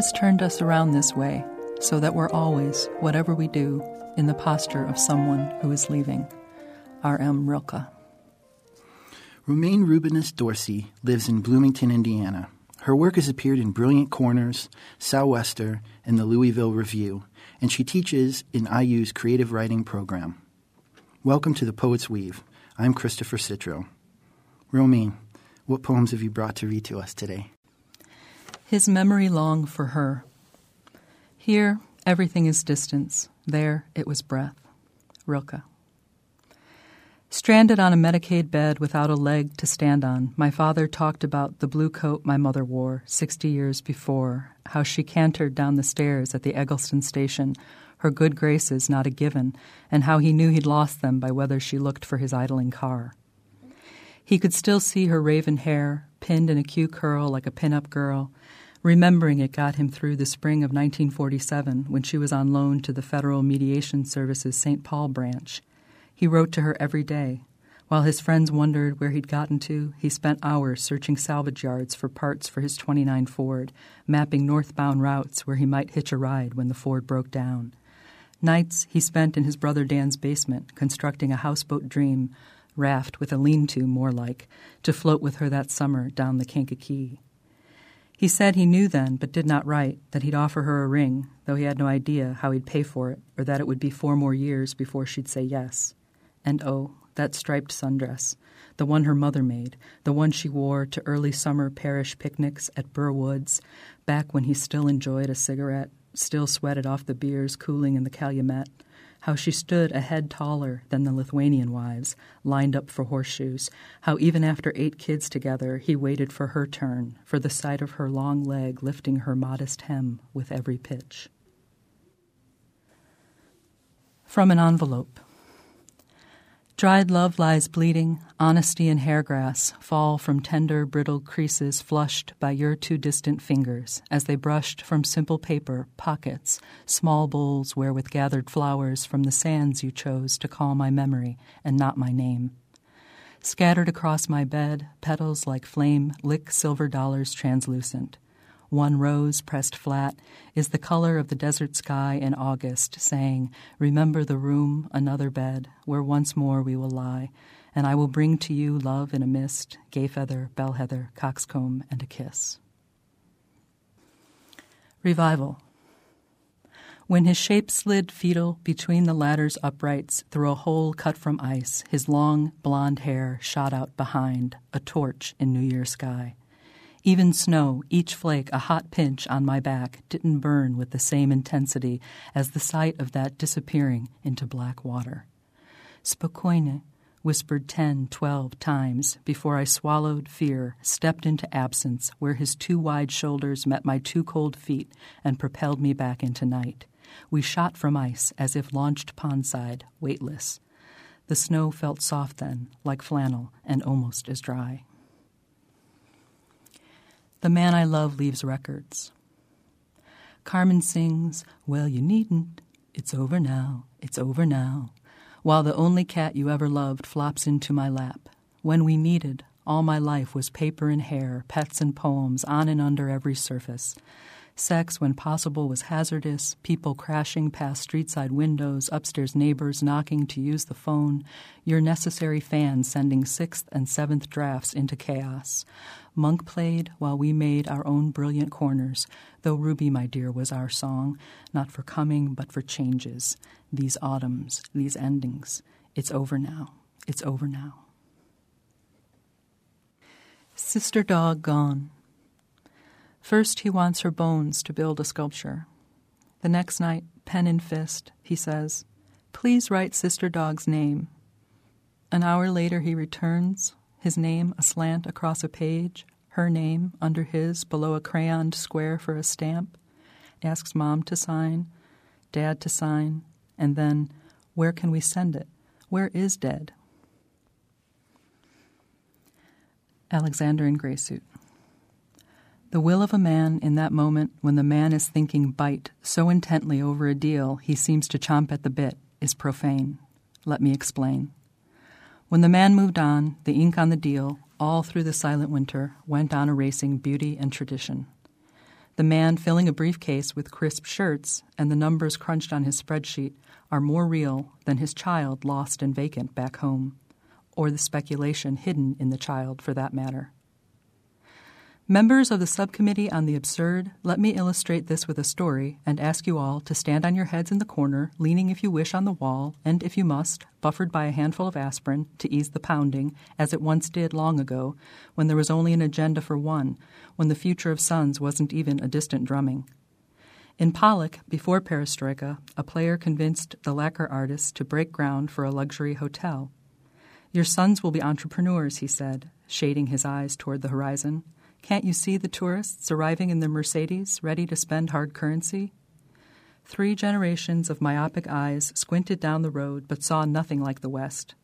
has turned us around this way so that we're always, whatever we do, in the posture of someone who is leaving. R.M. Rilke. Romayne Rubinas Dorsey lives in Bloomington, Indiana. Her work has appeared in Brilliant Corners, Sou'wester, and the Louisville Review, and she teaches in IU's creative writing program. Welcome to the Poet's Weave. I'm Christopher Citro. Romayne, what poems have you brought to read to us today? His memory long for her. Here, everything is distance. There, it was breath. Rilke. Stranded on a Medicaid bed without a leg to stand on, my father talked about the blue coat my mother wore 60 years before, how she cantered down the stairs at the Eggleston station, her good graces not a given, and how he knew he'd lost them by whether she looked for his idling car. He could still see her raven hair, pinned in a cue curl like a pin-up girl. Remembering it got him through the spring of 1947 when she was on loan to the Federal Mediation Service's St. Paul branch. He wrote to her every day. While his friends wondered where he'd gotten to, he spent hours searching salvage yards for parts for his 29 Ford, mapping northbound routes where he might hitch a ride when the Ford broke down. Nights he spent in his brother Dan's basement, constructing a houseboat dream, raft with a lean to more like, to float with her that summer down the Kankakee. He said he knew then, but did not write, that he'd offer her a ring, though he had no idea how he'd pay for it, or that it would be four more years before she'd say yes. And oh, that striped sundress, the one her mother made, the one she wore to early summer parish picnics at Burr Woods, back when he still enjoyed a cigarette, still sweated off the beers cooling in the calumet, how she stood a head taller than the Lithuanian wives, lined up for horseshoes, how even after eight kids together he waited for her turn, for the sight of her long leg lifting her modest hem with every pitch. From an envelope. Dried love lies bleeding, honesty and hairgrass fall from tender, brittle creases flushed by your too distant fingers as they brushed from simple paper pockets, small bowls wherewith gathered flowers from the sands you chose to call my memory and not my name. Scattered across my bed, petals like flame lick silver dollars translucent. One rose, pressed flat, is the color of the desert sky in August, saying, Remember the room, another bed, where once more we will lie, and I will bring to you love in a mist, gay feather, bell heather, coxcomb, and a kiss. Revival. When his shape slid fetal between the ladder's uprights through a hole cut from ice, his long blond hair shot out behind, a torch in New Year's sky. Even snow, each flake a hot pinch on my back, didn't burn with the same intensity as the sight of that disappearing into black water. Spokojnie, whispered ten, twelve times before I swallowed fear, stepped into absence where his two wide shoulders met my two cold feet and propelled me back into night. We shot from ice as if launched pondside, weightless. The snow felt soft then, like flannel, and almost as dry. The Man I Love leaves records. Carmen sings, Well, you needn't. It's over now. It's over now. While the only cat you ever loved flops into my lap. When we needed, all my life was paper and hair, pets and poems, on and under every surface. Sex, when possible, was hazardous, people crashing past street-side windows, upstairs neighbors knocking to use the phone, your necessary fan sending sixth and seventh drafts into chaos. Monk played while we made our own brilliant corners, though Ruby, my dear, was our song, not for coming, but for changes. These autumns, these endings. It's over now. It's over now. Sister Dog Gone. First, he wants her bones to build a sculpture. The next night, pen in fist, he says, Please write Sister Dog's name. An hour later, he returns, his name aslant across a page, her name under his below a crayoned square for a stamp, asks mom to sign, dad to sign, and then, where can we send it? Where is dead? Alexander in Gray Suit. The will of a man in that moment when the man is thinking bite so intently over a deal he seems to chomp at the bit is profane. Let me explain. When the man moved on, the ink on the deal, all through the silent winter, went on erasing beauty and tradition. The man filling a briefcase with crisp shirts and the numbers crunched on his spreadsheet are more real than his child lost and vacant back home, or the speculation hidden in the child for that matter. Members of the subcommittee on the absurd, let me illustrate this with a story and ask you all to stand on your heads in the corner, leaning if you wish on the wall, and if you must, buffered by a handful of aspirin to ease the pounding, as it once did long ago, when there was only an agenda for one, when the future of sons wasn't even a distant drumming. In Palekh, before Perestroika, a player convinced the lacquer artist to break ground for a luxury hotel. Your sons will be entrepreneurs, he said, shading his eyes toward the horizon. Can't you see the tourists arriving in their Mercedes, ready to spend hard currency? Three generations of myopic eyes squinted down the road but saw nothing like the West.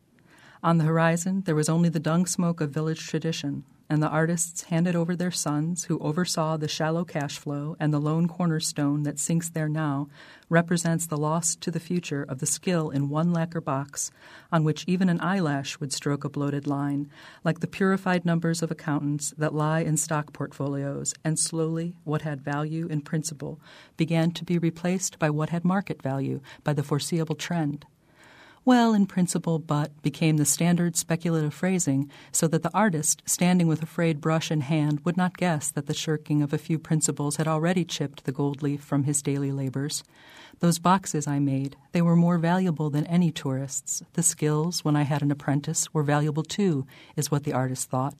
On the horizon, there was only the dung smoke of village tradition, and the artists handed over their sons, who oversaw the shallow cash flow, and the lone cornerstone that sinks there now represents the loss to the future of the skill in one lacquer box on which even an eyelash would stroke a bloated line, like the purified numbers of accountants that lie in stock portfolios, and slowly what had value in principle began to be replaced by what had market value, by the foreseeable trend well in principle, but became the standard speculative phrasing, so that the artist, standing with a frayed brush in hand, would not guess that the shirking of a few principles had already chipped the gold leaf from his daily labors. Those boxes I made, they were more valuable than any tourist's. The skills, when I had an apprentice, were valuable too, is what the artist thought.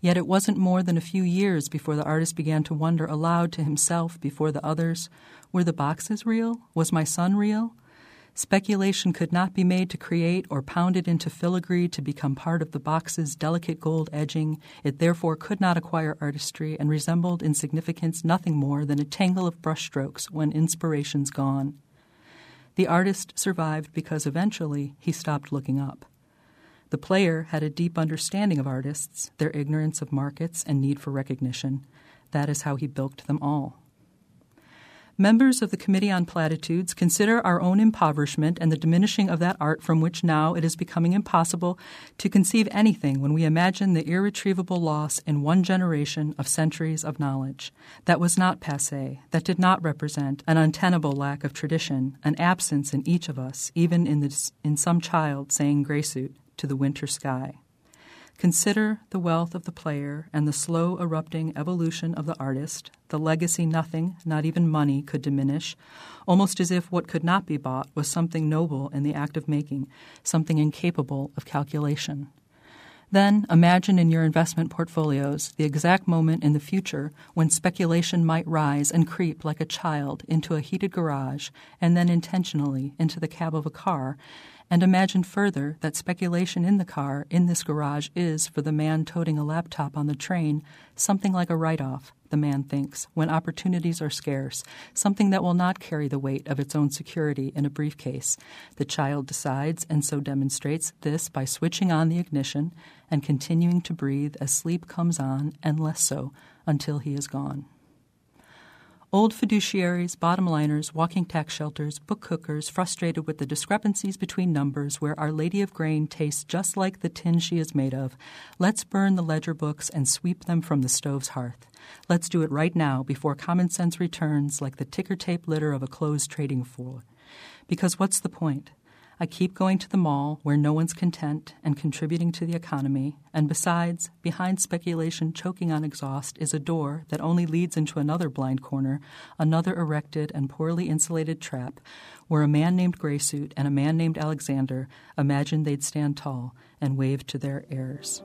Yet it wasn't more than a few years before the artist began to wonder aloud to himself before the others were the boxes real? Was my son real? Speculation could not be made to create or pounded into filigree to become part of the box's delicate gold edging. It therefore could not acquire artistry and resembled in significance nothing more than a tangle of brushstrokes when inspiration's gone. The artist survived because eventually he stopped looking up. The player had a deep understanding of artists, their ignorance of markets and need for recognition. That is how he bilked them all. Members of the Committee on Platitudes consider our own impoverishment and the diminishing of that art from which now it is becoming impossible to conceive anything when we imagine the irretrievable loss in one generation of centuries of knowledge. That was not passe, that did not represent an untenable lack of tradition, an absence in each of us, even in, the, in some child saying gray suit to the winter sky. Consider the wealth of the player and the slow erupting evolution of the artist, the legacy nothing, not even money, could diminish, almost as if what could not be bought was something noble in the act of making, something incapable of calculation. Then imagine in your investment portfolios the exact moment in the future when speculation might rise and creep like a child into a heated garage and then intentionally into the cab of a car. And imagine further that speculation in the car, in this garage, is, for the man toting a laptop on the train, something like a write off, the man thinks, when opportunities are scarce, something that will not carry the weight of its own security in a briefcase. The child decides and so demonstrates this by switching on the ignition and continuing to breathe as sleep comes on and less so until he is gone. Old fiduciaries, bottom liners, walking tax shelters, book hookers, frustrated with the discrepancies between numbers where Our Lady of Grain tastes just like the tin she is made of. Let's burn the ledger books and sweep them from the stove's hearth. Let's do it right now before common sense returns like the ticker tape litter of a closed trading floor. Because what's the point? I keep going to the mall where no one's content and contributing to the economy, and besides, behind speculation choking on exhaust is a door that only leads into another blind corner, another erected and poorly insulated trap, where a man named Graysuit and a man named Alexander imagined they'd stand tall and wave to their heirs.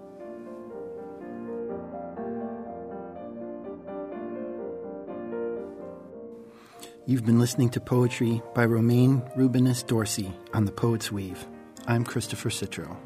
You've been listening to poetry by Romayne Rubinas Dorsey on The Poet's Weave. I'm Christopher Citro.